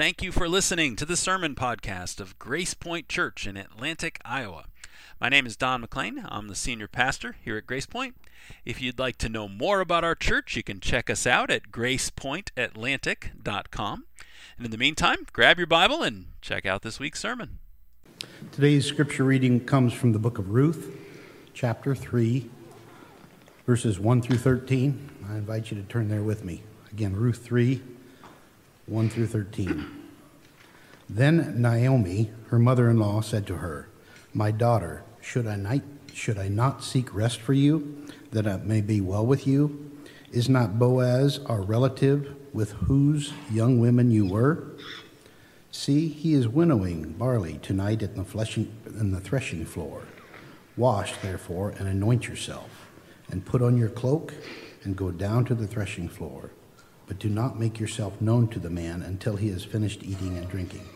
Thank you for listening to the sermon podcast of Grace Point Church in Atlantic, Iowa. My name is Don McLean. I'm the senior pastor here at Grace Point. If you'd like to know more about our church, you can check us out at gracepointatlantic.com. And in the meantime, grab your Bible and check out this week's sermon. Today's scripture reading comes from the book of Ruth, chapter 3, verses 1 through 13. I invite you to turn there with me. Again, Ruth 3, 1 through 13. Then Naomi, her mother in law, said to her, My daughter, should I, not, should I not seek rest for you, that it may be well with you? Is not Boaz our relative, with whose young women you were? See, he is winnowing barley tonight in the, fleshing, in the threshing floor. Wash, therefore, and anoint yourself, and put on your cloak, and go down to the threshing floor but do not make yourself known to the man until he has finished eating and drinking.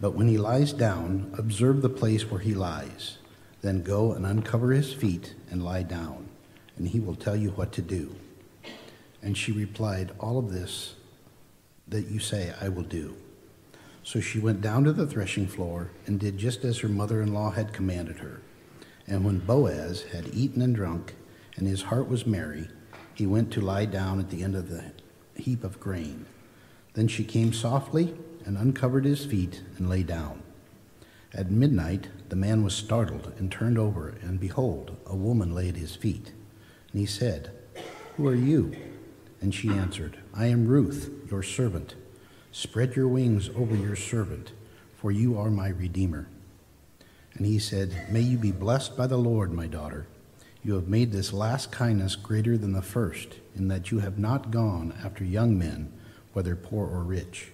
But when he lies down, observe the place where he lies. Then go and uncover his feet and lie down, and he will tell you what to do. And she replied, All of this that you say I will do. So she went down to the threshing floor and did just as her mother in law had commanded her. And when Boaz had eaten and drunk, and his heart was merry, he went to lie down at the end of the heap of grain. Then she came softly and uncovered his feet and lay down. At midnight, the man was startled and turned over, and behold, a woman lay at his feet. And he said, Who are you? And she answered, I am Ruth, your servant. Spread your wings over your servant, for you are my redeemer. And he said, May you be blessed by the Lord, my daughter. You have made this last kindness greater than the first, in that you have not gone after young men, whether poor or rich.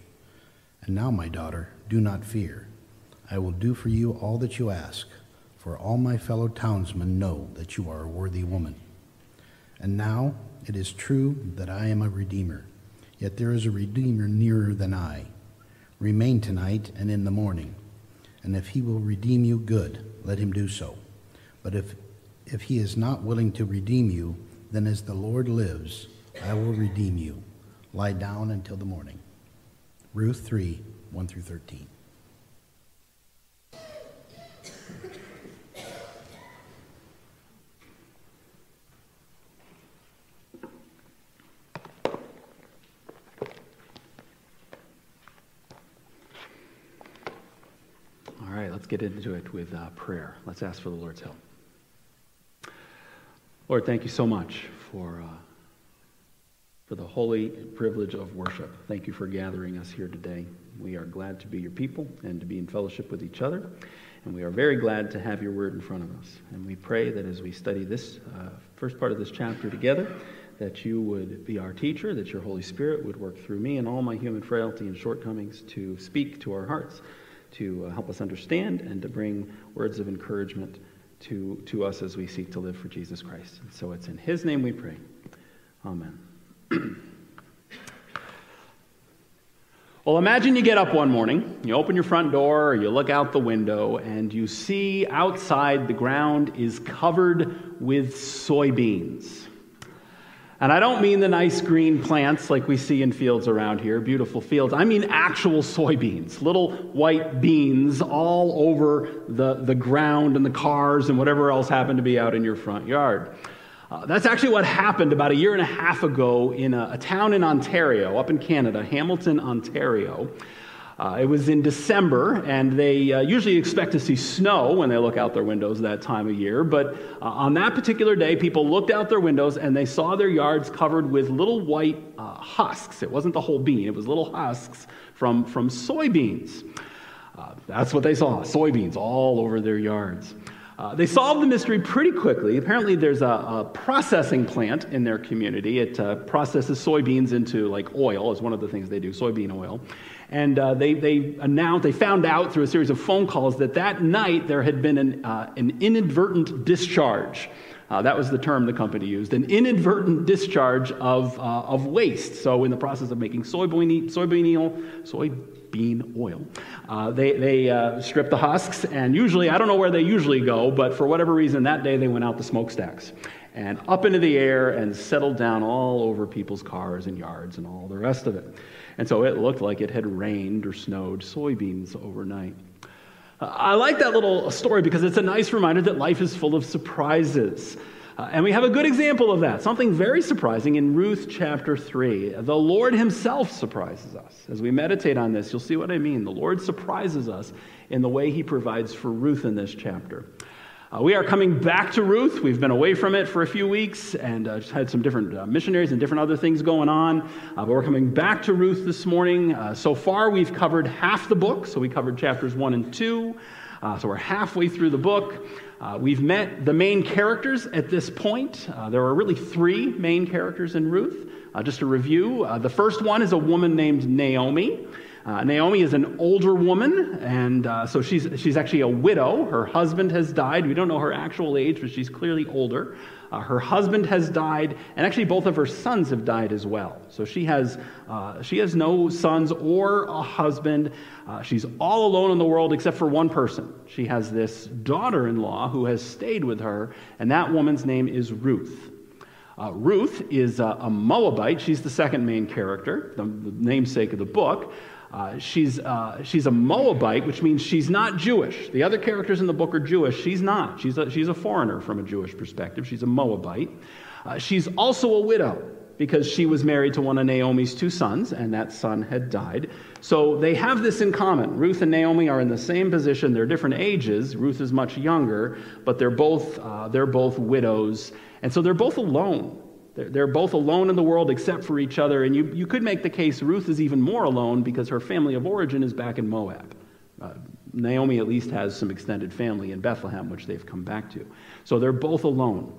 And now, my daughter, do not fear. I will do for you all that you ask, for all my fellow townsmen know that you are a worthy woman. And now it is true that I am a redeemer, yet there is a redeemer nearer than I. Remain tonight and in the morning, and if he will redeem you, good, let him do so. But if if he is not willing to redeem you, then as the Lord lives, I will redeem you. Lie down until the morning. Ruth 3 1 through 13. All right, let's get into it with uh, prayer. Let's ask for the Lord's help. Lord, thank you so much for, uh, for the holy privilege of worship. Thank you for gathering us here today. We are glad to be your people and to be in fellowship with each other. And we are very glad to have your word in front of us. And we pray that as we study this uh, first part of this chapter together, that you would be our teacher, that your Holy Spirit would work through me and all my human frailty and shortcomings to speak to our hearts, to uh, help us understand, and to bring words of encouragement to, to us as we seek to live for Jesus Christ. And so it's in His name we pray. Amen. well, imagine you get up one morning, you open your front door, you look out the window, and you see outside the ground is covered with soybeans. And I don't mean the nice green plants like we see in fields around here, beautiful fields. I mean actual soybeans, little white beans all over the, the ground and the cars and whatever else happened to be out in your front yard. Uh, that's actually what happened about a year and a half ago in a, a town in Ontario, up in Canada, Hamilton, Ontario. Uh, it was in December, and they uh, usually expect to see snow when they look out their windows that time of year. But uh, on that particular day, people looked out their windows and they saw their yards covered with little white uh, husks. It wasn't the whole bean, it was little husks from, from soybeans. Uh, that's what they saw soybeans all over their yards. Uh, they solved the mystery pretty quickly. Apparently, there's a, a processing plant in their community. It uh, processes soybeans into like oil, is one of the things they do, soybean oil. And uh, they, they announced, they found out through a series of phone calls that that night there had been an, uh, an inadvertent discharge. Uh, that was the term the company used an inadvertent discharge of, uh, of waste. So, in the process of making soybean, soybean oil, soybean oil, uh, they, they uh, stripped the husks. And usually, I don't know where they usually go, but for whatever reason, that day they went out the smokestacks and up into the air and settled down all over people's cars and yards and all the rest of it. And so it looked like it had rained or snowed soybeans overnight. I like that little story because it's a nice reminder that life is full of surprises. Uh, and we have a good example of that, something very surprising in Ruth chapter 3. The Lord Himself surprises us. As we meditate on this, you'll see what I mean. The Lord surprises us in the way He provides for Ruth in this chapter. Uh, we are coming back to Ruth. We've been away from it for a few weeks and uh, had some different uh, missionaries and different other things going on. Uh, but we're coming back to Ruth this morning. Uh, so far, we've covered half the book. So we covered chapters one and two. Uh, so we're halfway through the book. we've met the main characters at this point. there are really three main characters in Ruth. just a review the first one is a woman named Naomi. Uh, Naomi is an older woman, and uh, so she's, she's actually a widow. Her husband has died. We don't know her actual age, but she's clearly older. Uh, her husband has died, and actually both of her sons have died as well. So she has, uh, she has no sons or a husband. Uh, she's all alone in the world except for one person. She has this daughter in law who has stayed with her, and that woman's name is Ruth. Uh, Ruth is a, a, Moabite. She's the second main character, the, the namesake of the book. Uh, she's, uh, she's a Moabite, which means she's not Jewish. The other characters in the book are Jewish. She's not. She's a, she's a foreigner from a Jewish perspective. She's a Moabite. Uh, she's also a widow because she was married to one of Naomi's two sons, and that son had died. So they have this in common. Ruth and Naomi are in the same position. They're different ages. Ruth is much younger, but they're both, uh, they're both widows. And so they're both alone. They're, both alone in the world except for each other. And you, you could make the case Ruth is even more alone because her family of origin is back in Moab. Uh, Naomi at least has some extended family in Bethlehem, which they've come back to. So they're both alone.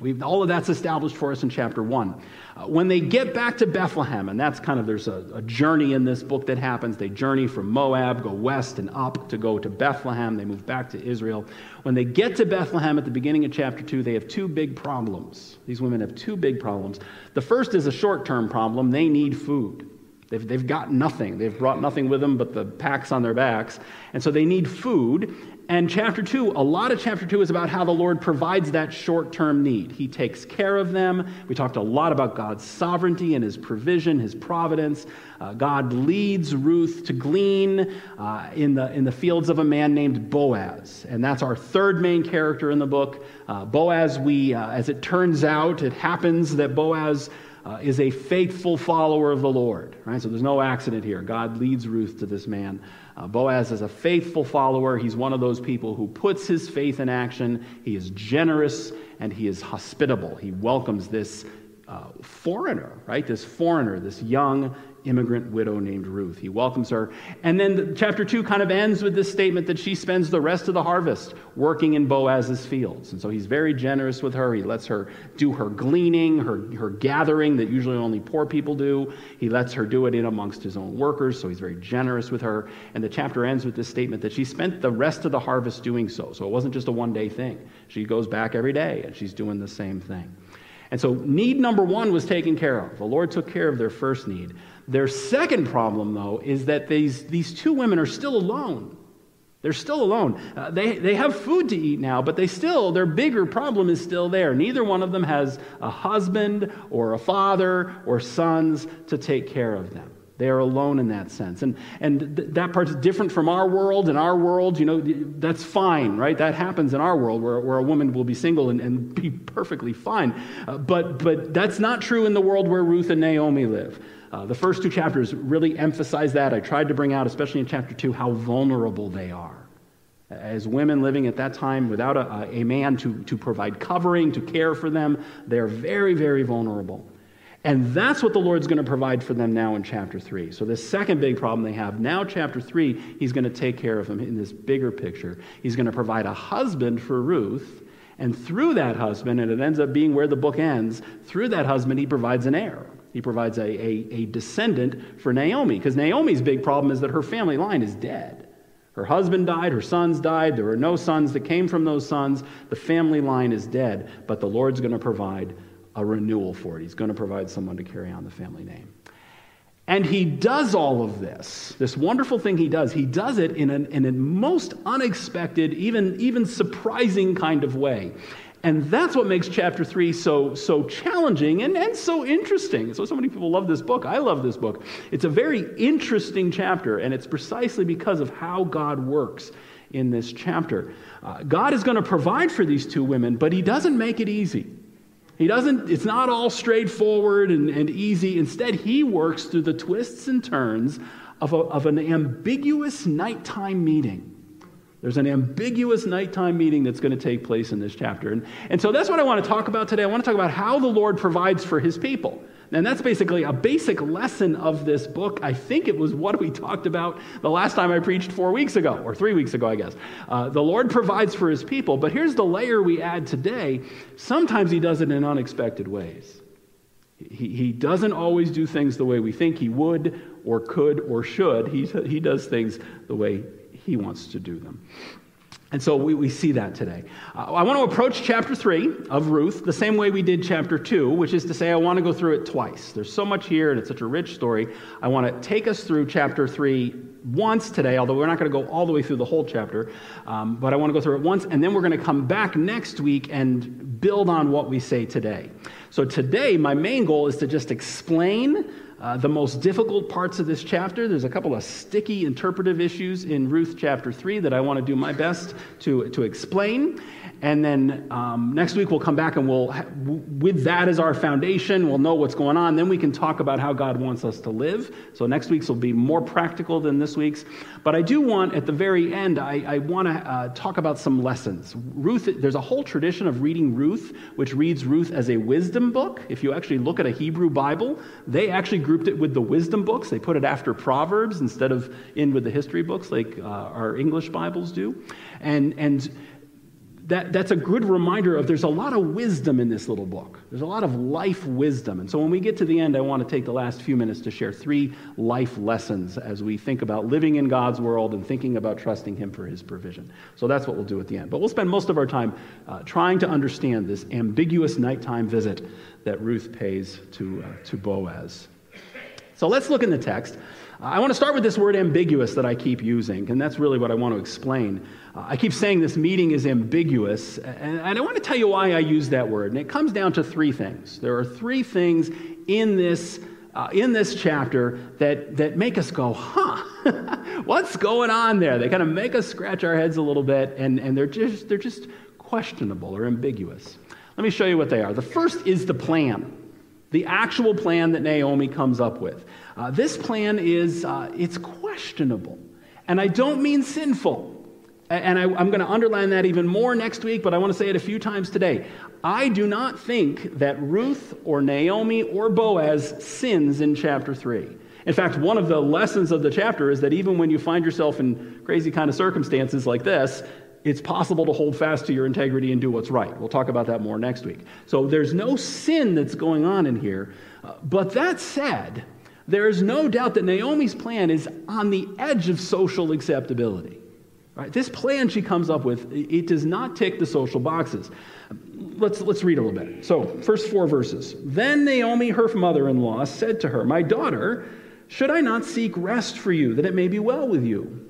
We've, all of that's established for us in chapter 1. Uh, when they get back to Bethlehem, and that's kind of, there's a, a, journey in this book that happens. They journey from Moab, go west and up to go to Bethlehem. They move back to Israel. When they get to Bethlehem at the beginning of chapter 2, they have two big problems. These women have two big problems. The first is a short term problem they need food. They've, they've got nothing. They've brought nothing with them but the packs on their backs. And so they need food. And chapter 2, a lot of chapter 2 is about how the Lord provides that short term need. He takes care of them. We talked a lot about God's sovereignty and his provision, his providence. Uh, God leads Ruth to glean uh, in, the, in the fields of a man named Boaz. And that's our third main character in the book. Uh, Boaz, we, uh, as it turns out, it happens that Boaz. Uh, is a faithful follower of the Lord, right? So there's no accident here. God leads Ruth to this man. Uh, Boaz is a faithful follower. He's one of those people who puts his faith in action. He is generous and he is hospitable. He welcomes this uh, foreigner, right? This foreigner, this young immigrant widow named Ruth. He welcomes her. And then the, chapter 2 kind of ends with this statement that she spends the rest of the harvest working in Boaz's fields. And so he's very generous with her. He lets her do her gleaning, her, her gathering that usually only poor people do. He lets her do it in amongst his own workers, so he's very generous with her. And the chapter ends with this statement that she spent the rest of the harvest doing so. So it wasn't just a one day thing. She goes back every day and she's doing the same thing. And so, need number one was taken care of. The Lord took care of their first need. Their second problem, though, is that these, these two women are still alone. They're still alone. Uh, they, they have food to eat now, but they still, their bigger problem is still there. Neither one of them has a husband or a father or sons to take care of them. They are alone in that sense. And, and th- that part's different from our world. In our world, you know, that's fine, right? That happens in our world where, where a woman will be single and, and be perfectly fine. Uh, but, but that's not true in the world where Ruth and Naomi live. Uh, the first two chapters really emphasize that. I tried to bring out, especially in chapter two, how vulnerable they are. As women living at that time without a, a man to, to provide covering, to care for them, they're very, very vulnerable. And that's what the Lord's going to provide for them now in chapter 3. So, the second big problem they have, now, chapter 3, he's going to take care of them in this bigger picture. He's going to provide a husband for Ruth. And through that husband, and it ends up being where the book ends, through that husband, he provides an heir. He provides a, a, a descendant for Naomi, because Naomi's big problem is that her family line is dead. Her husband died, her sons died, there were no sons that came from those sons. The family line is dead, but the Lord's going to provide a renewal for it. He's going to provide someone to carry on the family name. And he does all of this, this wonderful thing he does, he does it in, an, in a most unexpected, even, even surprising kind of way. And that's what makes chapter three so, so challenging and, and so interesting. So, so many people love this book. I love this book. It's a very interesting chapter, and it's precisely because of how God works in this chapter. Uh, God is going to provide for these two women, but He doesn't make it easy. He doesn't, it's not all straightforward and, and easy. Instead, He works through the twists and turns of, a, of an ambiguous nighttime meeting there's an ambiguous nighttime meeting that's going to take place in this chapter. And, and so that's what I want to talk about today. I want to talk about how the Lord provides for his people. And that's basically a basic lesson of this book. I think it was what we talked about the last time I preached four weeks ago, or three weeks ago, I guess. Uh, the Lord provides for his people, but here's the layer we add today. Sometimes he does it in unexpected ways. He, he doesn't always do things the way we think he would, or could, or should. He, he does things the way he wants to do them. And so we, we see that today. Uh, I want to approach chapter 3 of Ruth the same way we did chapter 2, which is to say, I want to go through it twice. There's so much here, and it's such a rich story. I want to take us through chapter 3 once today, although we're not going to go all the way through the whole chapter. Um, but I want to go through it once, and then we're going to come back next week and build on what we say today. So today, my main goal is to just explain uh, the most difficult parts of this chapter, there's a couple of sticky interpretive issues in Ruth chapter 3 that I want to do my best to, to explain. And then um, next week we'll come back and we'll, with that as our foundation, we'll know what's going on. Then we can talk about how God wants us to live. So next week's will be more practical than this week's. But I do want, at the very end, I, I want to uh, talk about some lessons. Ruth, there's a whole tradition of reading Ruth, which reads Ruth as a wisdom book. If you actually look at a Hebrew Bible, they actually grouped it with the wisdom books. They put it after Proverbs instead of in with the history books like uh, our English Bibles do. And, and that, that's a good reminder of there's a lot of wisdom in this little book. There's a lot of life wisdom. And so when we get to the end, I want to take the last few minutes to share three life lessons as we think about living in God's world and thinking about trusting Him for His provision. So that's what we'll do at the end. But we'll spend most of our time uh, trying to understand this ambiguous nighttime visit that Ruth pays to, uh, to Boaz. So let's look in the text. I want to start with this word ambiguous that I keep using, and that's really what I want to explain. Uh, I keep saying this meeting is ambiguous, and, and I want to tell you why I use that word. And it comes down to three things. There are three things in this, uh, in this chapter that, that make us go, huh, what's going on there? They kind of make us scratch our heads a little bit, and, and they're, just, they're just questionable or ambiguous. Let me show you what they are. The first is the plan the actual plan that Naomi comes up with. Uh, this plan is uh, it's questionable, and I don't mean sinful. And I, I'm going to underline that even more next week, but I want to say it a few times today. I do not think that Ruth or Naomi or Boaz sins in chapter 3. In fact, one of the lessons of the chapter is that even when you find yourself in crazy kind of circumstances like this, it's possible to hold fast to your integrity and do what's right. We'll talk about that more next week. So there's no sin that's going on in here. Uh, but that said, there is no doubt that Naomi's plan is on the edge of social acceptability. Right? This plan she comes up with, it does not tick the social boxes. Let's, let's read a little bit. So, first four verses. Then Naomi, her mother in law, said to her, My daughter, should I not seek rest for you, that it may be well with you?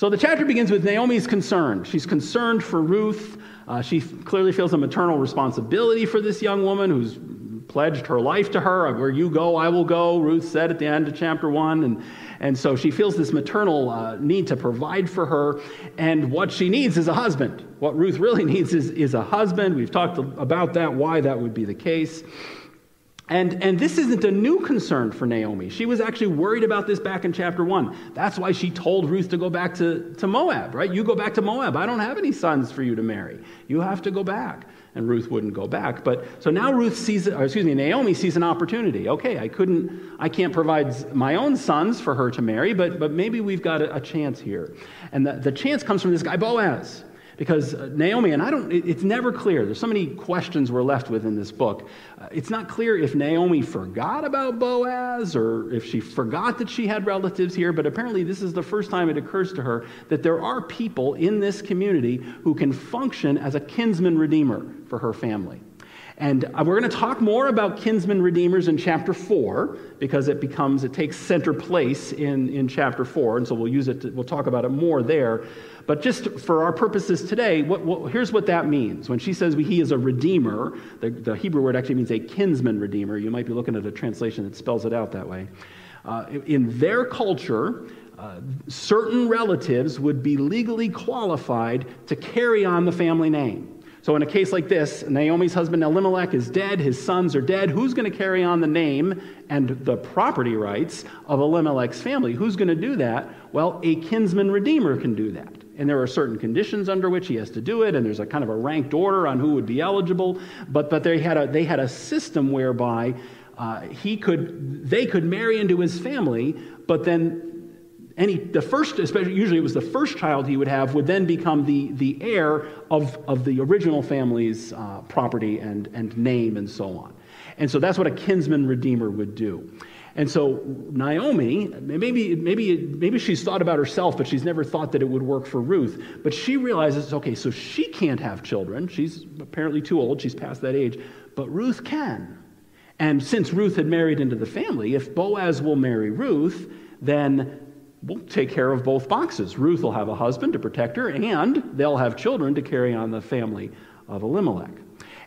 So the chapter begins with Naomi's concern. She's concerned for Ruth. Uh, she clearly feels a maternal responsibility for this young woman who's pledged her life to her. Where you go, I will go, Ruth said at the end of chapter one. And, and so she feels this maternal uh, need to provide for her. And what she needs is a husband. What Ruth really needs is, is a husband. We've talked about that, why that would be the case. And, and this isn't a new concern for Naomi. She was actually worried about this back in chapter 1. That's why she told Ruth to go back to, to Moab, right? You go back to Moab. I don't have any sons for you to marry. You have to go back. And Ruth wouldn't go back. But so now Ruth sees, or excuse me, Naomi sees an opportunity. Okay, I couldn't, I can't provide my own sons for her to marry, but, but maybe we've got a, a chance here. And the, the chance comes from this guy, Boaz. Because uh, Naomi, and I don't, it, it's never clear. There's so many questions we're left with in this book. Uh, it's not clear if Naomi forgot about Boaz or if she forgot that she had relatives here, but apparently this is the first time it occurs to her that there are people in this community who can function as a kinsman redeemer for her family. And uh, we're going to talk more about kinsman redeemers in chapter 4 because it becomes, it takes center place in, in chapter 4. And so we'll use it, to, we'll talk about it more there. But just for our purposes today, what, what, here's what that means. When she says he is a redeemer, the, the, Hebrew word actually means a kinsman redeemer. You might be looking at a translation that spells it out that way. Uh, in their culture, uh, certain relatives would be legally qualified to carry on the family name. So, in a case like this, Naomi's husband Elimelech is dead, his sons are dead. Who's going to carry on the name and the property rights of Elimelech's family? Who's going to do that? Well, a kinsman redeemer can do that. And there are certain conditions under which he has to do it, and there's a kind of a ranked order on who would be eligible. But, but they, had a, they had a system whereby uh, he could, they could marry into his family, but then any the first especially usually it was the first child he would have would then become the the heir of of the original family's uh, property and and name and so on and so that's what a kinsman redeemer would do and so Naomi, maybe, maybe, maybe she's thought about herself, but she's never thought that it would work for Ruth. But she realizes, okay, so she can't have children. She's apparently too old. She's past that age. But Ruth can. And since Ruth had married into the family, if Boaz will marry Ruth, then we'll take care of both boxes. Ruth will have a husband to protect her, and they'll have children to carry on the family of Elimelech.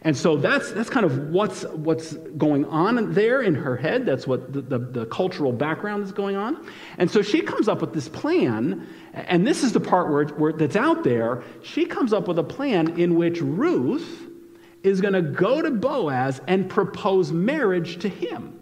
And so that's, that's kind of what's, what's going on there in her head. That's what the, the, the, cultural background is going on. And so she comes up with this plan, and this is the part where, where that's out there. She comes up with a plan in which Ruth is going to go to Boaz and propose marriage to him.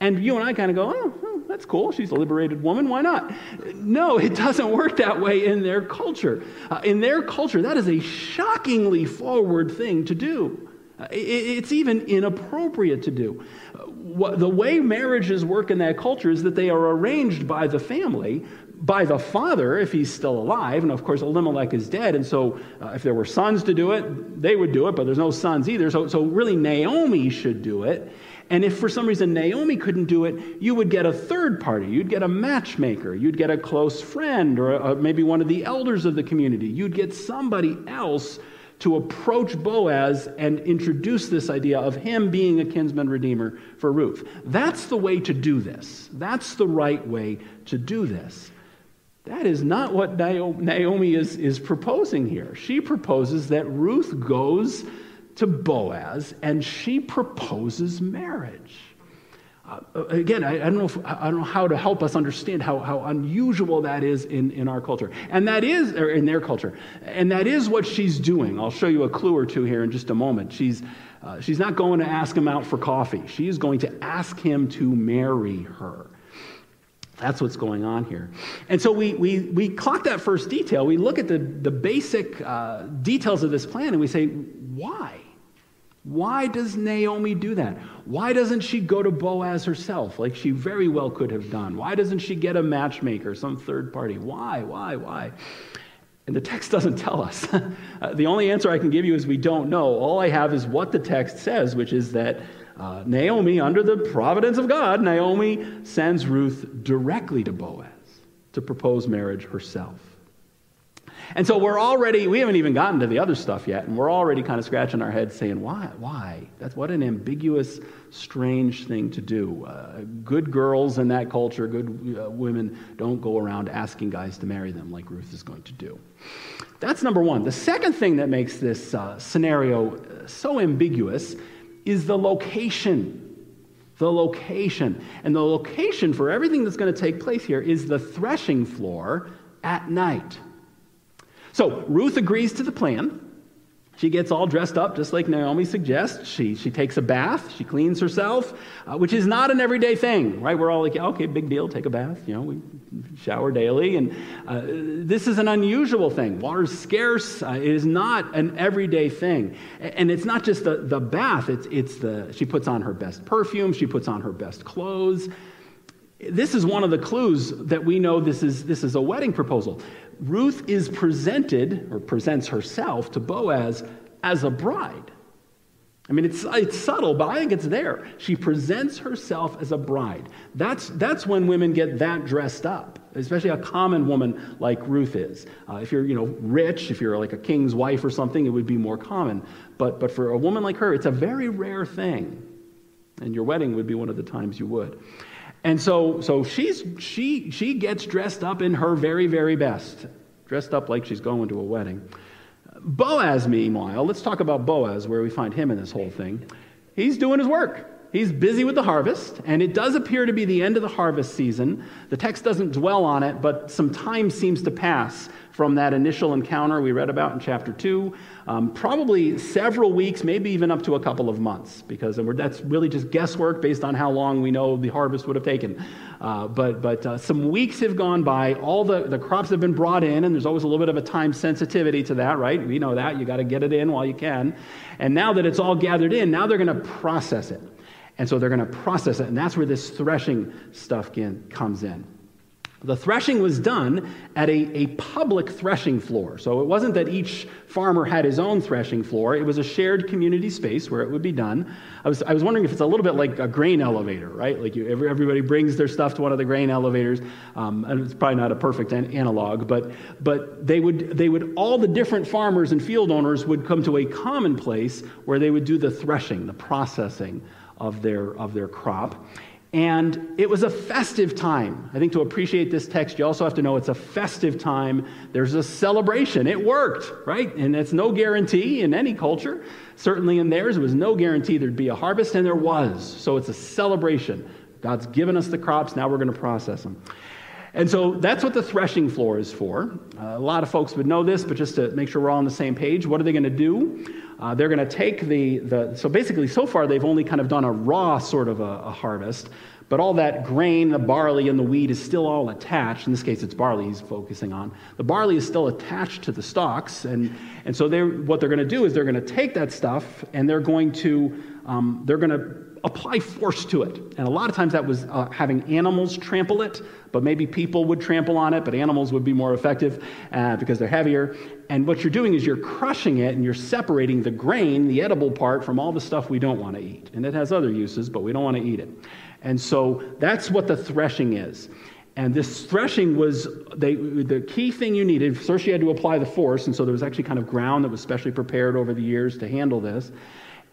And you and I kind of go, oh, hmm, that's cool. She's a liberated woman. Why not? No, it doesn't work that way in their culture. Uh, in their culture, that is a shockingly forward thing to do. Uh, it, it's even inappropriate to do. Uh, what, the way marriages work in that culture is that they are arranged by the family, by the father if he's still alive. And of course, Elimelech is dead. And so, uh, if there were sons to do it, they would do it, but there's no sons either. So, so really, Naomi should do it. And if for some reason Naomi couldn't do it, you would get a third party. You'd get a matchmaker. You'd get a close friend or a, maybe one of the elders of the community. You'd get somebody else to approach Boaz and introduce this idea of him being a kinsman redeemer for Ruth. That's the way to do this. That's the right way to do this. That is not what Naomi is, is proposing here. She proposes that Ruth goes to Boaz and she proposes marriage. Uh, again, I, I, don't know if, I don't know how to help us understand how, how unusual that is in, in our culture. And that is, or in their culture. And that is what she's doing. I'll show you a clue or two here in just a moment. She's, uh, she's not going to ask him out for coffee, she's going to ask him to marry her. That's what's going on here. And so we, we, we clock that first detail. We look at the, the basic uh, details of this plan and we say, why? Why does Naomi do that? Why doesn't she go to Boaz herself, like she very well could have done? Why doesn't she get a matchmaker, some third party? Why, why, why? And the text doesn't tell us. uh, the only answer I can give you is we don't know. All I have is what the text says, which is that uh, Naomi, under the providence of God, Naomi sends Ruth directly to Boaz to propose marriage herself. And so we're already, we haven't even gotten to the other stuff yet, and we're already kind of scratching our heads saying, why? Why? That's what an ambiguous, strange thing to do. Uh, good girls in that culture, good uh, women, don't go around asking guys to marry them like Ruth is going to do. That's number one. The second thing that makes this uh, scenario uh, so ambiguous is the location. The location. And the location for everything that's going to take place here is the threshing floor at night. So Ruth agrees to the plan. She gets all dressed up, just like Naomi suggests. She, she takes a bath, she cleans herself, uh, which is not an everyday thing, right? We're all like, okay, big deal, take a bath. You know, we shower daily. And uh, this is an unusual thing. Water's scarce, uh, it is not an everyday thing. And it's not just the, the bath, it's, it's the, she puts on her best perfume, she puts on her best clothes. This is one of the clues that we know this is, this is a wedding proposal. Ruth is presented or presents herself to Boaz as a bride. I mean, it's, it's subtle, but I think it's there. She presents herself as a bride. That's, that's when women get that dressed up, especially a common woman like Ruth is. Uh, if you're, you know, rich, if you're like a king's wife or something, it would be more common. But, but for a woman like her, it's a very rare thing. And your wedding would be one of the times you would. And so, so she's, she, she gets dressed up in her very, very best, dressed up like she's going to a wedding. Boaz, meanwhile, let's talk about Boaz, where we find him in this whole thing. He's doing his work. He's busy with the harvest, and it does appear to be the end of the harvest season. The text doesn't dwell on it, but some time seems to pass from that initial encounter we read about in chapter 2. Um, probably several weeks, maybe even up to a couple of months, because that's really just guesswork based on how long we know the harvest would have taken. Uh, but but uh, some weeks have gone by. All the, the crops have been brought in, and there's always a little bit of a time sensitivity to that, right? We know that. You got to get it in while you can. And now that it's all gathered in, now they're going to process it. And so they're going to process it, and that's where this threshing stuff comes in. The threshing was done at a, a public threshing floor. So it wasn't that each farmer had his own threshing floor, it was a shared community space where it would be done. I was, I was wondering if it's a little bit like a grain elevator, right? Like you, everybody brings their stuff to one of the grain elevators. Um, and it's probably not a perfect an- analog, but, but they, would, they would, all the different farmers and field owners would come to a common place where they would do the threshing, the processing of their, of their crop. And it was a festive time. I think to appreciate this text, you also have to know it's a festive time. There's a celebration. It worked, right? And it's no guarantee in any culture. Certainly in theirs, it was no guarantee there'd be a harvest, and there was. So it's a celebration. God's given us the crops, now we're going to process them. And so that's what the threshing floor is for. Uh, a lot of folks would know this, but just to make sure we're all on the same page, what are they going to do? Uh, they're going to take the, the, so basically, so far they've only kind of done a raw sort of a, a, harvest, but all that grain, the barley, and the wheat is still all attached. In this case, it's barley he's focusing on. The barley is still attached to the stalks, and, and so they're, what they're going to do is they're going to take that stuff and they're going to, um, they're going to apply force to it. And a lot of times that was uh, having animals trample it, but maybe people would trample on it, but animals would be more effective uh, because they're heavier. And what you're doing is you're crushing it and you're separating the grain, the edible part, from all the stuff we don't want to eat. And it has other uses, but we don't want to eat it. And so that's what the threshing is. And this threshing was they, the key thing you needed. First, you had to apply the force, and so there was actually kind of ground that was specially prepared over the years to handle this.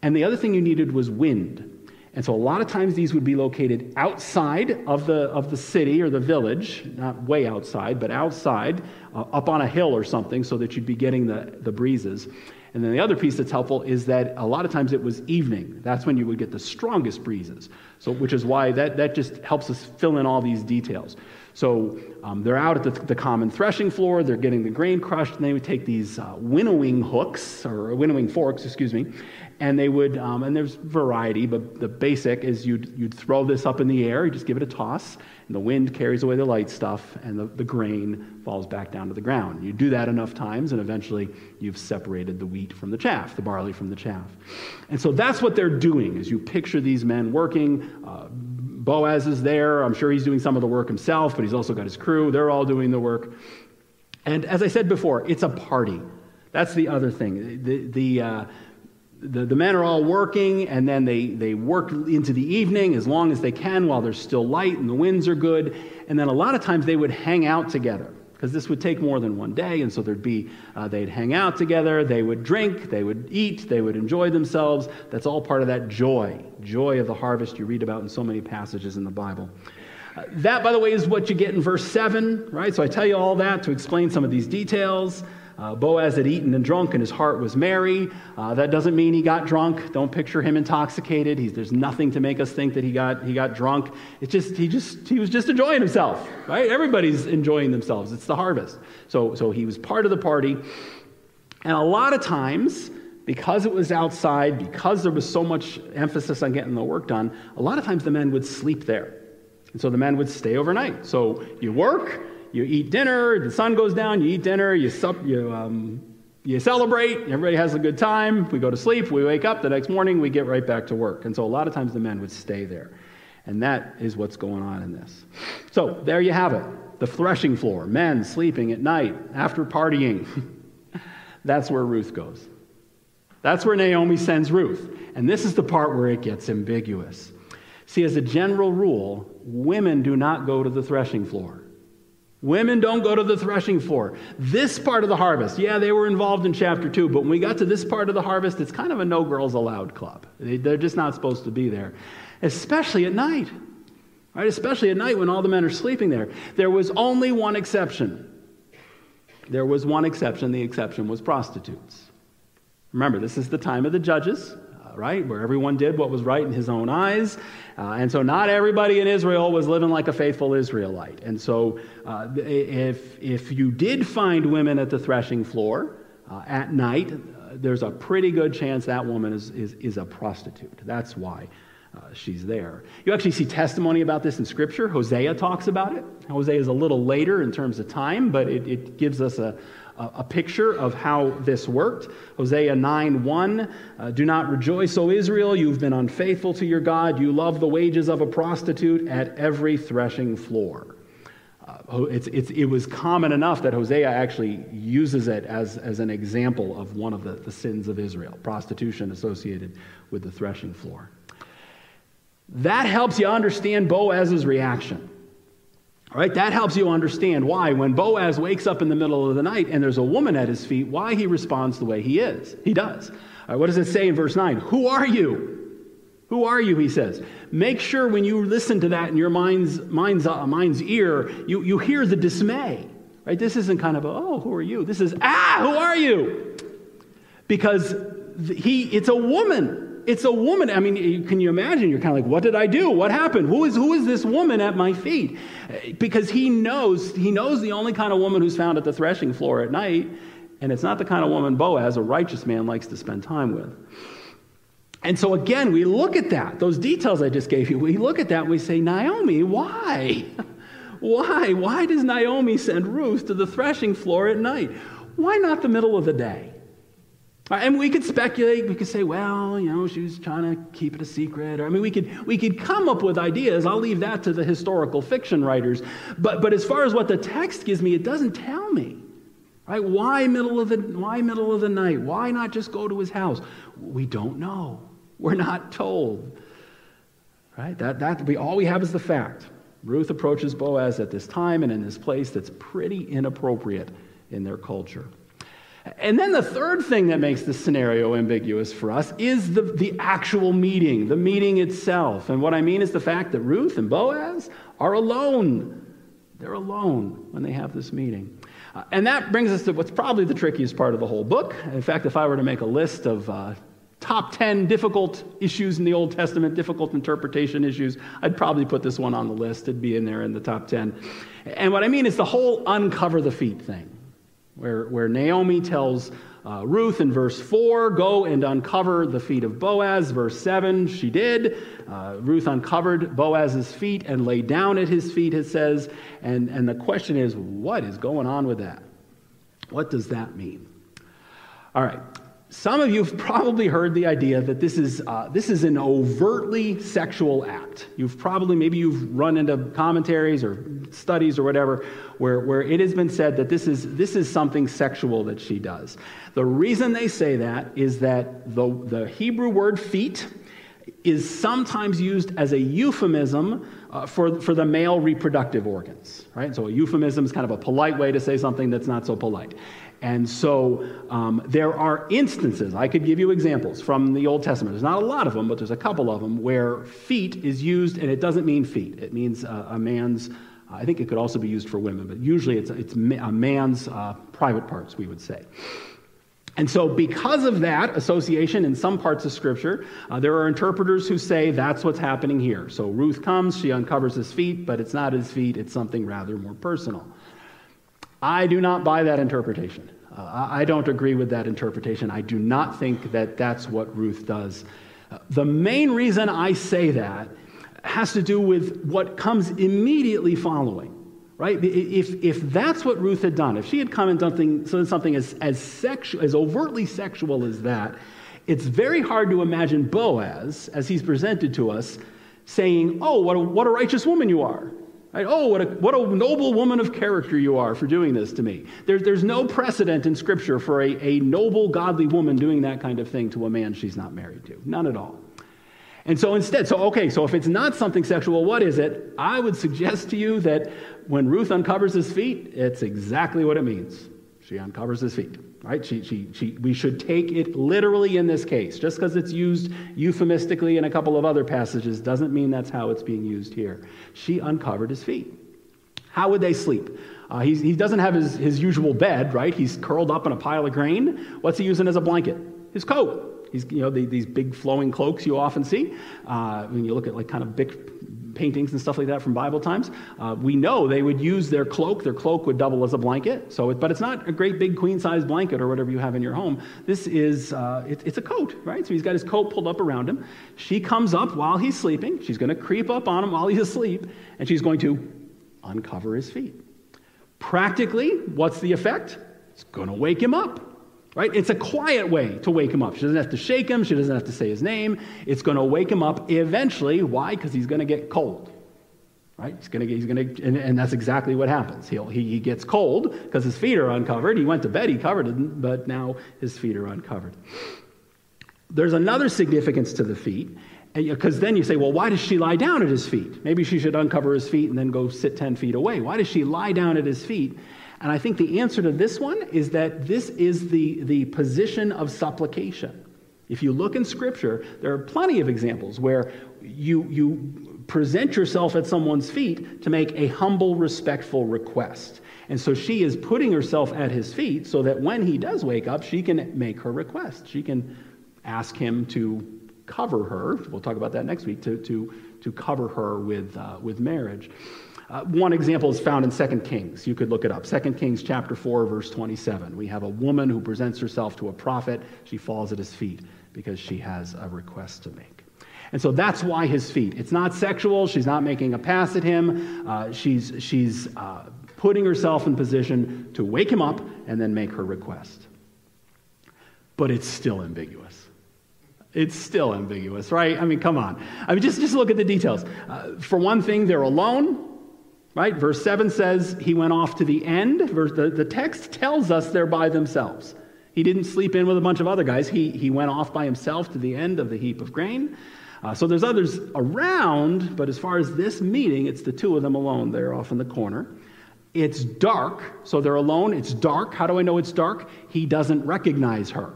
And the other thing you needed was wind. And so a lot of times these would be located outside of the, of the city or the village, not way outside, but outside, uh, up on a hill or something, so that you'd be getting the, the breezes. And then the other piece that's helpful is that a lot of times it was evening. That's when you would get the strongest breezes. So, which is why that, that just helps us fill in all these details. So um, they're out at the, the, common threshing floor, they're getting the grain crushed, and they would take these uh, winnowing hooks, or winnowing forks, excuse me, and they would, um, and there's variety, but the basic is you'd, you'd throw this up in the air, you just give it a toss, and the wind carries away the light stuff, and the, the grain falls back down to the ground. You do that enough times, and eventually you've separated the wheat from the chaff, the barley from the chaff. And so that's what they're doing, as you picture these men working. Uh, Boaz is there. I'm sure he's doing some of the work himself, but he's also got his crew. They're all doing the work. And as I said before, it's a party. That's the other thing. The, the, uh, the, the men are all working, and then they, they work into the evening as long as they can while there's still light and the winds are good. And then a lot of times they would hang out together because this would take more than one day. And so there'd be, uh, they'd hang out together, they would drink, they would eat, they would enjoy themselves. That's all part of that joy, joy of the harvest you read about in so many passages in the Bible. Uh, that, by the way, is what you get in verse 7, right? So I tell you all that to explain some of these details. Uh, Boaz had eaten and drunk, and his heart was merry. Uh, that doesn't mean he got drunk. Don't picture him intoxicated. He's, there's nothing to make us think that he got, he got drunk. It's just he just he was just enjoying himself, right? Everybody's enjoying themselves. It's the harvest. So so he was part of the party, and a lot of times. Because it was outside, because there was so much emphasis on getting the work done, a lot of times the men would sleep there. And so the men would stay overnight. So you work, you eat dinner, the sun goes down, you eat dinner, you, sup, you, um, you celebrate, everybody has a good time. We go to sleep, we wake up, the next morning we get right back to work. And so a lot of times the men would stay there. And that is what's going on in this. So there you have it. the threshing floor, men sleeping at night after partying. That's where Ruth goes. That's where Naomi sends Ruth. And this is the part where it gets ambiguous. See, as a general rule, women do not go to the threshing floor. Women don't go to the threshing floor. This part of the harvest, yeah, they were involved in chapter 2, but when we got to this part of the harvest, it's kind of a no girls allowed club. They're just not supposed to be there, especially at night. Right? Especially at night when all the men are sleeping there. There was only one exception. There was one exception. The exception was prostitutes. Remember, this is the time of the judges right? Where everyone did what was right in his own eyes. Uh, and so not everybody in Israel was living like a faithful Israelite. And so uh, if, if you did find women at the threshing floor uh, at night, uh, there's a pretty good chance that woman is, is, is a prostitute. That's why. Uh, she's there. You actually see testimony about this in Scripture. Hosea talks about it. Hosea is a little later in terms of time, but it, it gives us a, a picture of how this worked. Hosea 9 1 uh, Do not rejoice, O Israel, you've been unfaithful to your God. You love the wages of a prostitute at every threshing floor. Uh, it's, it's, it was common enough that Hosea actually uses it as, as an example of one of the, the sins of Israel prostitution associated with the threshing floor. That helps you understand Boaz's reaction. All right, that helps you understand why, when Boaz wakes up in the middle of the night and there's a woman at his feet, why he responds the way he is. He does. What does it say in verse 9? Who are you? Who are you? He says. Make sure when you listen to that in your mind's, mind's, uh, mind's ear, you, you hear the dismay. Right? This isn't kind of a, oh, who are you? This is, ah, who are you? Because he, it's a woman it's a woman. I mean, can you imagine? You're kind of like, what did I do? What happened? Who is, who is this woman at my feet? Because he knows, he knows the only kind of woman who's found at the threshing floor at night, and it's not the kind of woman Boaz, a righteous man, likes to spend time with. And so again, we look at that, those details I just gave you, we look at that and we say, Naomi, why? why? Why does Naomi send Ruth to the threshing floor at night? Why not the middle of the day? And we could speculate, we could say, well, you know, she was trying to keep it a secret. Or, I mean, we could, we could come up with ideas. I'll leave that to the historical fiction writers. But, but as far as what the text gives me, it doesn't tell me. Right? Why middle of the why middle of the night? Why not just go to his house? We don't know. We're not told. Right? That, that we all we have is the fact. Ruth approaches Boaz at this time and in this place that's pretty inappropriate in their culture. And then the third thing that makes this scenario ambiguous for us is the, the actual meeting, the meeting itself. And what I mean is the fact that Ruth and Boaz are alone. They're alone when they have this meeting. Uh, and that brings us to what's probably the trickiest part of the whole book. In fact, if I were to make a list of uh, top 10 difficult issues in the Old Testament, difficult interpretation issues, I'd probably put this one on the list. It'd be in there in the top 10. And what I mean is the whole uncover the feet thing where, where Naomi tells uh, Ruth in verse 4, go and uncover the feet of Boaz. Verse 7, she did. Uh, Ruth uncovered Boaz's feet and lay down at his feet, it says. And, and the question is, what is going on with that? What does that mean? All right, some of you have probably heard the idea that this is, uh, this is an overtly sexual act. You've probably, maybe you've run into commentaries or studies or whatever where, where it has been said that this is, this is something sexual that she does. The reason they say that is that the, the Hebrew word feet is sometimes used as a euphemism uh, for, for the male reproductive organs, right? So a euphemism is kind of a polite way to say something that's not so polite. And so um, there are instances, I could give you examples from the Old Testament. There's not a lot of them, but there's a couple of them where feet is used, and it doesn't mean feet. It means uh, a man's, uh, I think it could also be used for women, but usually it's, it's a man's uh, private parts, we would say. And so, because of that association in some parts of Scripture, uh, there are interpreters who say that's what's happening here. So, Ruth comes, she uncovers his feet, but it's not his feet, it's something rather more personal. I do not buy that interpretation. Uh, I don't agree with that interpretation. I do not think that that's what Ruth does. Uh, the main reason I say that has to do with what comes immediately following. Right? If, if that's what Ruth had done, if she had come and done something, something as, as, sexual, as overtly sexual as that, it's very hard to imagine Boaz, as he's presented to us, saying, Oh, what a, what a righteous woman you are. Right? Oh, what a, what a noble woman of character you are for doing this to me. There, there's no precedent in Scripture for a, a noble, godly woman doing that kind of thing to a man she's not married to. None at all. And so instead, so okay, so if it's not something sexual, what is it? I would suggest to you that when Ruth uncovers his feet, it's exactly what it means. She uncovers his feet, right? She, she, she, we should take it literally in this case. Just because it's used euphemistically in a couple of other passages doesn't mean that's how it's being used here. She uncovered his feet. How would they sleep? Uh, he doesn't have his, his usual bed, right? He's curled up in a pile of grain. What's he using as a blanket? His coat. He's, you know, the, these big flowing cloaks you often see. Uh, when you look at like kind of big paintings and stuff like that from Bible times, uh, we know they would use their cloak. Their cloak would double as a blanket. So, it, but it's not a great big queen size blanket or whatever you have in your home. This is uh, it, it's a coat, right? So he's got his coat pulled up around him. She comes up while he's sleeping. She's going to creep up on him while he's asleep, and she's going to uncover his feet. Practically, what's the effect? It's going to wake him up right? It's a quiet way to wake him up. She doesn't have to shake him, she doesn't have to say his name. It's going to wake him up eventually. Why? Because he's going to get cold. Right? He's going to get, he's going to, and, and that's exactly what happens. He'll, he, he gets cold because his feet are uncovered. He went to bed, he covered it, but now his feet are uncovered. There's another significance to the feet, because then you say, well, why does she lie down at his feet? Maybe she should uncover his feet and then go sit 10 feet away. Why does she lie down at his feet? And I think the answer to this one is that this is the, the position of supplication. If you look in Scripture, there are plenty of examples where you, you present yourself at someone's feet to make a humble, respectful request. And so she is putting herself at his feet so that when he does wake up, she can make her request. She can ask him to cover her. We'll talk about that next week, to, to, to cover her with, uh, with marriage. Uh, one example is found in 2 Kings. You could look it up. 2 Kings chapter 4, verse 27. We have a woman who presents herself to a prophet. She falls at his feet because she has a request to make. And so that's why his feet. It's not sexual. She's not making a pass at him. Uh, she's she's uh, putting herself in position to wake him up and then make her request. But it's still ambiguous. It's still ambiguous, right? I mean, come on. I mean, just, just look at the details. Uh, for one thing, they're alone. Right? Verse 7 says he went off to the end. Verse, the, the text tells us they're by themselves. He didn't sleep in with a bunch of other guys. He, he went off by himself to the end of the heap of grain. Uh, so there's others around, but as far as this meeting, it's the two of them alone. They're off in the corner. It's dark, so they're alone. It's dark. How do I know it's dark? He doesn't recognize her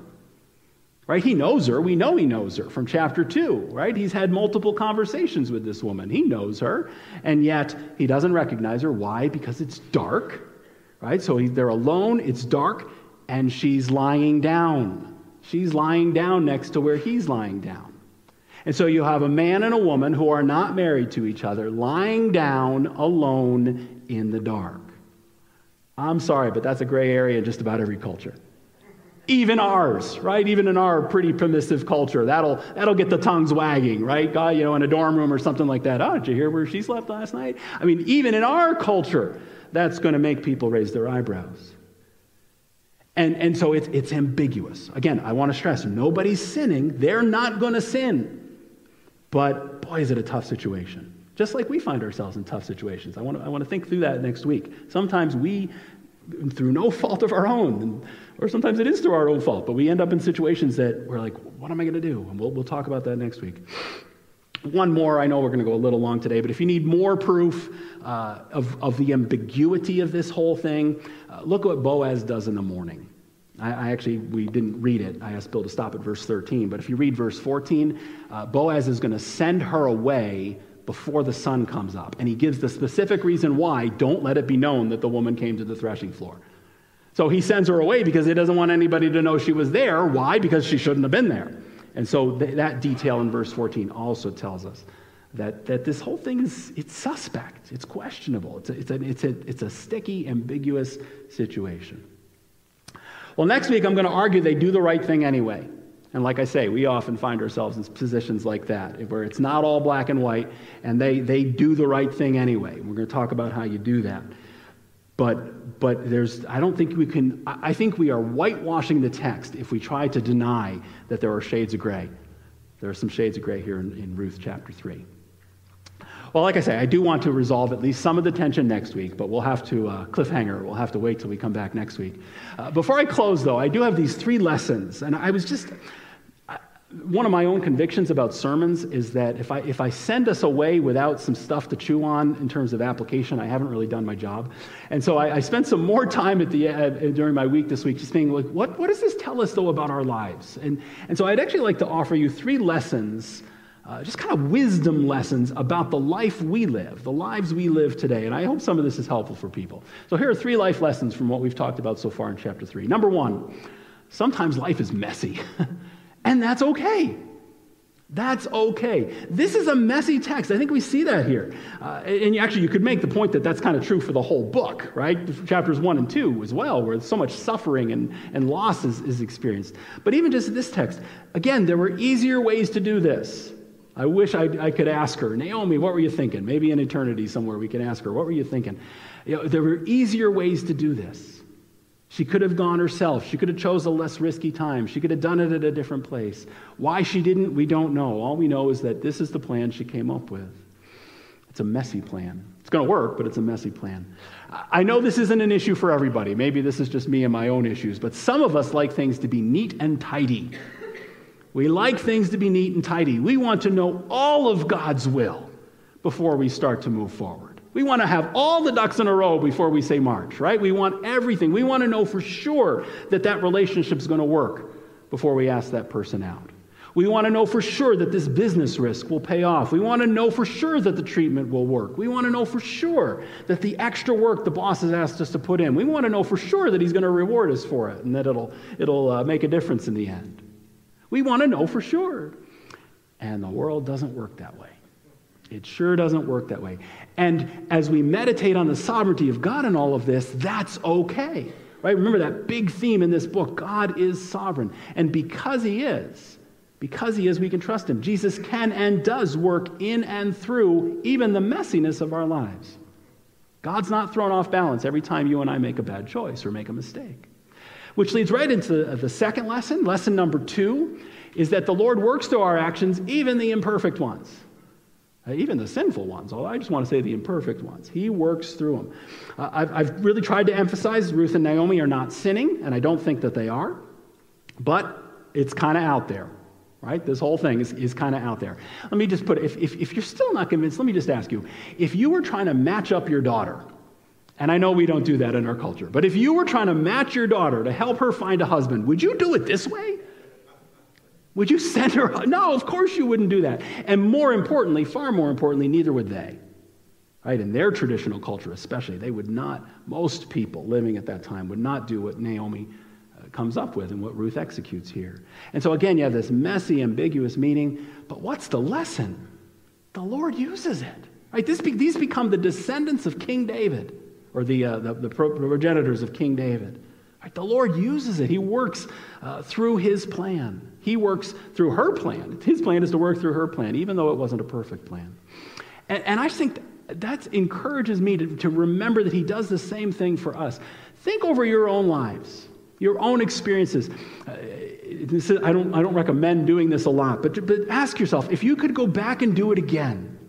right? He knows her. We know he knows her from chapter 2, right? He's had multiple conversations with this woman. He knows her, and yet he doesn't recognize her. Why? Because it's dark, right? So they're alone, it's dark, and she's lying down. She's lying down next to where he's lying down. And so you have a man and a woman who are not married to each other lying down alone in the dark. I'm sorry, but that's a gray area in just about every culture even ours, right? Even in our pretty permissive culture, that'll that'll get the tongues wagging, right? God, you know, in a dorm room or something like that. Oh, did you hear where she slept last night? I mean, even in our culture, that's going to make people raise their eyebrows. And, and so it's, it's ambiguous. Again, I want to stress nobody's sinning. They're not going to sin. But boy, is it a tough situation. Just like we find ourselves in tough situations. I want to, I want to think through that next week. Sometimes we, through no fault of our own, or sometimes it is through our own fault, but we end up in situations that we're like, what am I going to do? And we'll, we'll talk about that next week. One more, I know we're going to go a little long today, but if you need more proof uh, of, of the ambiguity of this whole thing, uh, look at what Boaz does in the morning. I, I, actually, we didn't read it. I asked Bill to stop at verse 13. But if you read verse 14, uh, Boaz is going to send her away before the sun comes up. And he gives the specific reason why don't let it be known that the woman came to the threshing floor. So he sends her away because he doesn't want anybody to know she was there. Why? Because she shouldn't have been there. And so th- that detail in verse 14 also tells us that, that this whole thing is it's suspect, it's questionable, it's a, it's, a, it's, a, it's a sticky, ambiguous situation. Well, next week I'm going to argue they do the right thing anyway. And like I say, we often find ourselves in positions like that, where it's not all black and white, and they, they do the right thing anyway. We're going to talk about how you do that. But, but there's, I don't think we can, I think we are whitewashing the text if we try to deny that there are shades of gray. There are some shades of gray here in, in Ruth chapter 3. Well, like I say, I do want to resolve at least some of the tension next week, but we'll have to uh, cliffhanger. We'll have to wait till we come back next week. Uh, before I close, though, I do have these three lessons, and I was just one of my own convictions about sermons is that if I, if I send us away without some stuff to chew on in terms of application, I haven't really done my job. And so I, I spent some more time at the, uh, during my week this week just being like, what, what does this tell us, though, about our lives? And, and so I'd actually like to offer you three lessons, uh, just kind of wisdom lessons about the life we live, the lives we live today. And I hope some of this is helpful for people. So here are three life lessons from what we've talked about so far in chapter three. Number one, sometimes life is messy. And that's okay. That's okay. This is a messy text. I think we see that here. Uh, and actually, you could make the point that that's kind of true for the whole book, right? Chapters 1 and 2 as well, where so much suffering and, and loss is, is experienced. But even just this text, again, there were easier ways to do this. I wish I, I could ask her, Naomi, what were you thinking? Maybe in eternity somewhere we can ask her, what were you thinking? You know, there were easier ways to do this. She could have gone herself. She could have chose a less risky time. She could have done it at a different place. Why she didn't, we don't know. All we know is that this is the plan she came up with. It's a messy plan. It's going to work, but it's a messy plan. I know this isn't an issue for everybody. Maybe this is just me and my own issues, but some of us like things to be neat and tidy. We like things to be neat and tidy. We want to know all of God's will before we start to move forward. We want to have all the ducks in a row before we say march, right? We want everything. We want to know for sure that that relationship is going to work before we ask that person out. We want to know for sure that this business risk will pay off. We want to know for sure that the treatment will work. We want to know for sure that the extra work the boss has asked us to put in, we want to know for sure that he's going to reward us for it and that it'll, it'll uh, make a difference in the end. We want to know for sure. And the world doesn't work that way. It sure doesn't work that way. And as we meditate on the sovereignty of God in all of this, that's okay. Right? Remember that big theme in this book God is sovereign. And because He is, because He is, we can trust Him. Jesus can and does work in and through even the messiness of our lives. God's not thrown off balance every time you and I make a bad choice or make a mistake. Which leads right into the second lesson. Lesson number two is that the Lord works through our actions, even the imperfect ones. Uh, even the sinful ones, although I just want to say the imperfect ones. He works through them. Uh, I've, I've really tried to emphasize Ruth and Naomi are not sinning, and I don't think that they are, but it's kind of out there, right? This whole thing is, is kind of out there. Let me just put it, if, if, if you're still not convinced, let me just ask you if you were trying to match up your daughter, and I know we don't do that in our culture, but if you were trying to match your daughter to help her find a husband, would you do it this way? Would you send her? No, of course you wouldn't do that. And more importantly, far more importantly, neither would they. Right? In their traditional culture, especially, they would not, most people living at that time would not do what Naomi uh, comes up with and what Ruth executes here. And so, again, you have this messy, ambiguous meaning, but what's the lesson? The Lord uses it. Right? This be, these become the descendants of King David, or the, uh, the, the progenitors of King David. Right? The Lord uses it, He works uh, through His plan. He works through her plan. His plan is to work through her plan, even though it wasn't a perfect plan. And, and I think that encourages me to, to remember that He does the same thing for us. Think over your own lives, your own experiences. Uh, is, I, don't, I don't recommend doing this a lot, but, but ask yourself if you could go back and do it again,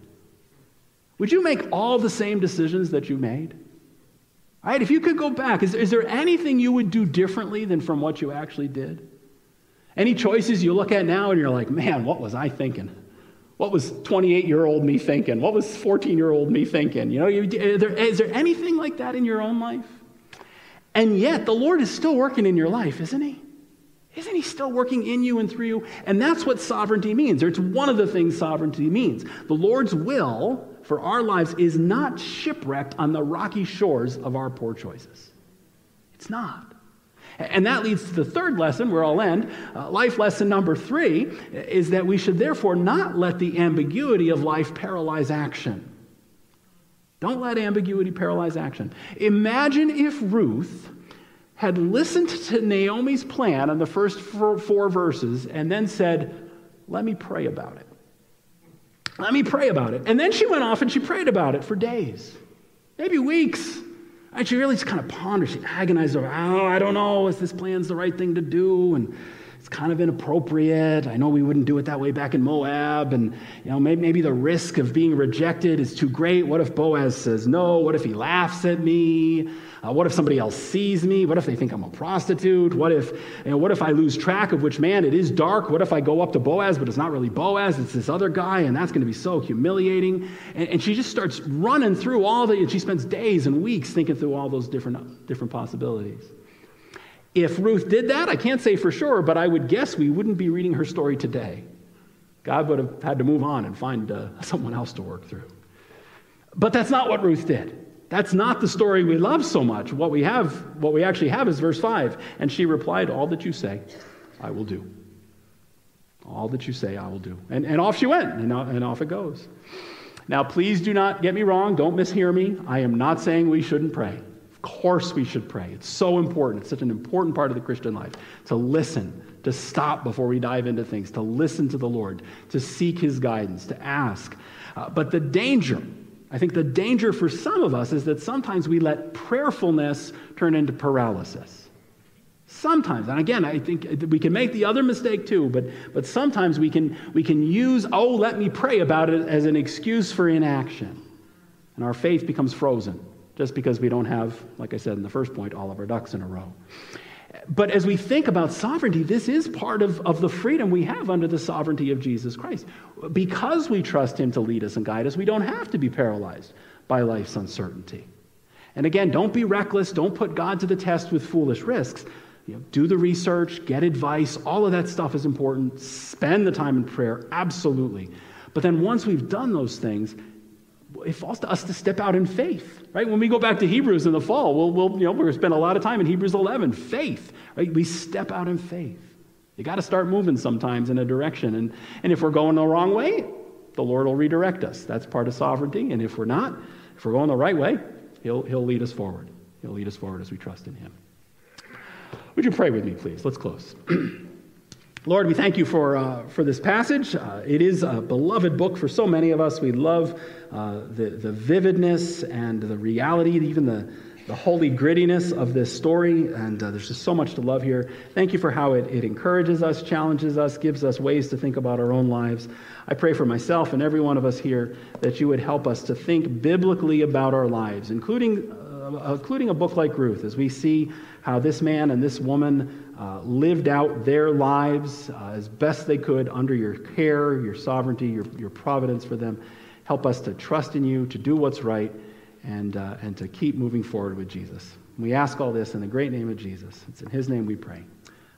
would you make all the same decisions that you made? Right? If you could go back, is, is there anything you would do differently than from what you actually did? Any choices you look at now and you're like, man, what was I thinking? What was 28 year old me thinking? What was 14 year old me thinking? You know, is uh, there, is there anything like that in your own life? And yet, the Lord is still working in your life, isn't He? Isn't He still working in you and through you? And that's what sovereignty means. It's one of the things sovereignty means. The Lord's will for our lives is not shipwrecked on the rocky shores of our poor choices. It's not. And that leads to the third lesson, where I'll end. Uh, life lesson number three is that we should therefore not let the ambiguity of life paralyze action. Don't let ambiguity paralyze action. Imagine if Ruth had listened to Naomi's plan on the first four, four verses and then said, Let me pray about it. Let me pray about it. And then she went off and she prayed about it for days, maybe weeks. And she really just kind of pondered, she agonized over, oh, I don't know if this plan's the right thing to do. And it's kind of inappropriate. I know we wouldn't do it that way back in Moab. And, you know, maybe, maybe the risk of being rejected is too great. What if Boaz says no? What if he laughs at me? Uh, what if somebody else sees me? What if they think I'm a prostitute? What if, you know, what if I lose track of which man it is dark? What if I go up to Boaz, but it's not really Boaz, it's this other guy, and that's going to be so humiliating? And, and she just starts running through all the, and she spends days and weeks thinking through all those different, different possibilities. If Ruth did that, I can't say for sure, but I would guess we wouldn't be reading her story today. God would have had to move on and find uh, someone else to work through. But that's not what Ruth did. That's not the story we love so much. What we have, what we actually have is verse 5. And she replied, All that you say, I will do. All that you say, I will do. And, and off she went, and, and off it goes. Now, please do not get me wrong. Don't mishear me. I am not saying we shouldn't pray. Of course, we should pray. It's so important. It's such an important part of the Christian life to listen, to stop before we dive into things, to listen to the Lord, to seek His guidance, to ask. Uh, but the danger, I think the danger for some of us is that sometimes we let prayerfulness turn into paralysis. Sometimes, and again, I think we can make the other mistake too, but, but sometimes we can, we can use, oh, let me pray about it as an excuse for inaction. And our faith becomes frozen just because we don't have, like I said in the first point, all of our ducks in a row. But as we think about sovereignty, this is part of, of the freedom we have under the sovereignty of Jesus Christ. Because we trust Him to lead us and guide us, we don't have to be paralyzed by life's uncertainty. And again, don't be reckless. Don't put God to the test with foolish risks. You know, do the research, get advice. All of that stuff is important. Spend the time in prayer, absolutely. But then once we've done those things, it falls to us to step out in faith, right? When we go back to Hebrews in the fall, we'll, we'll you know, we're going to spend a lot of time in Hebrews 11. Faith, right? We step out in faith. You got to start moving sometimes in a direction. And, and if we're going the wrong way, the Lord will redirect us. That's part of sovereignty. And if we're not, if we're going the right way, He'll, he'll lead us forward. He'll lead us forward as we trust in Him. Would you pray with me, please? Let's close. Lord, we thank you for, uh, for this passage. Uh, it is a beloved book for so many of us. We love uh, the, the vividness and the reality, even the, the holy grittiness of this story. And uh, there's just so much to love here. Thank you for how it, it encourages us, challenges us, gives us ways to think about our own lives. I pray for myself and every one of us here that you would help us to think biblically about our lives, including, uh, including a book like Ruth, as we see how this man and this woman uh, lived out their lives uh, as best they could under your care, your sovereignty, your, your providence for them. Help us to trust in you, to do what's right, and, uh, and to keep moving forward with Jesus. We ask all this in the great name of Jesus. It's in his name we pray.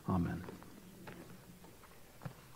Amen.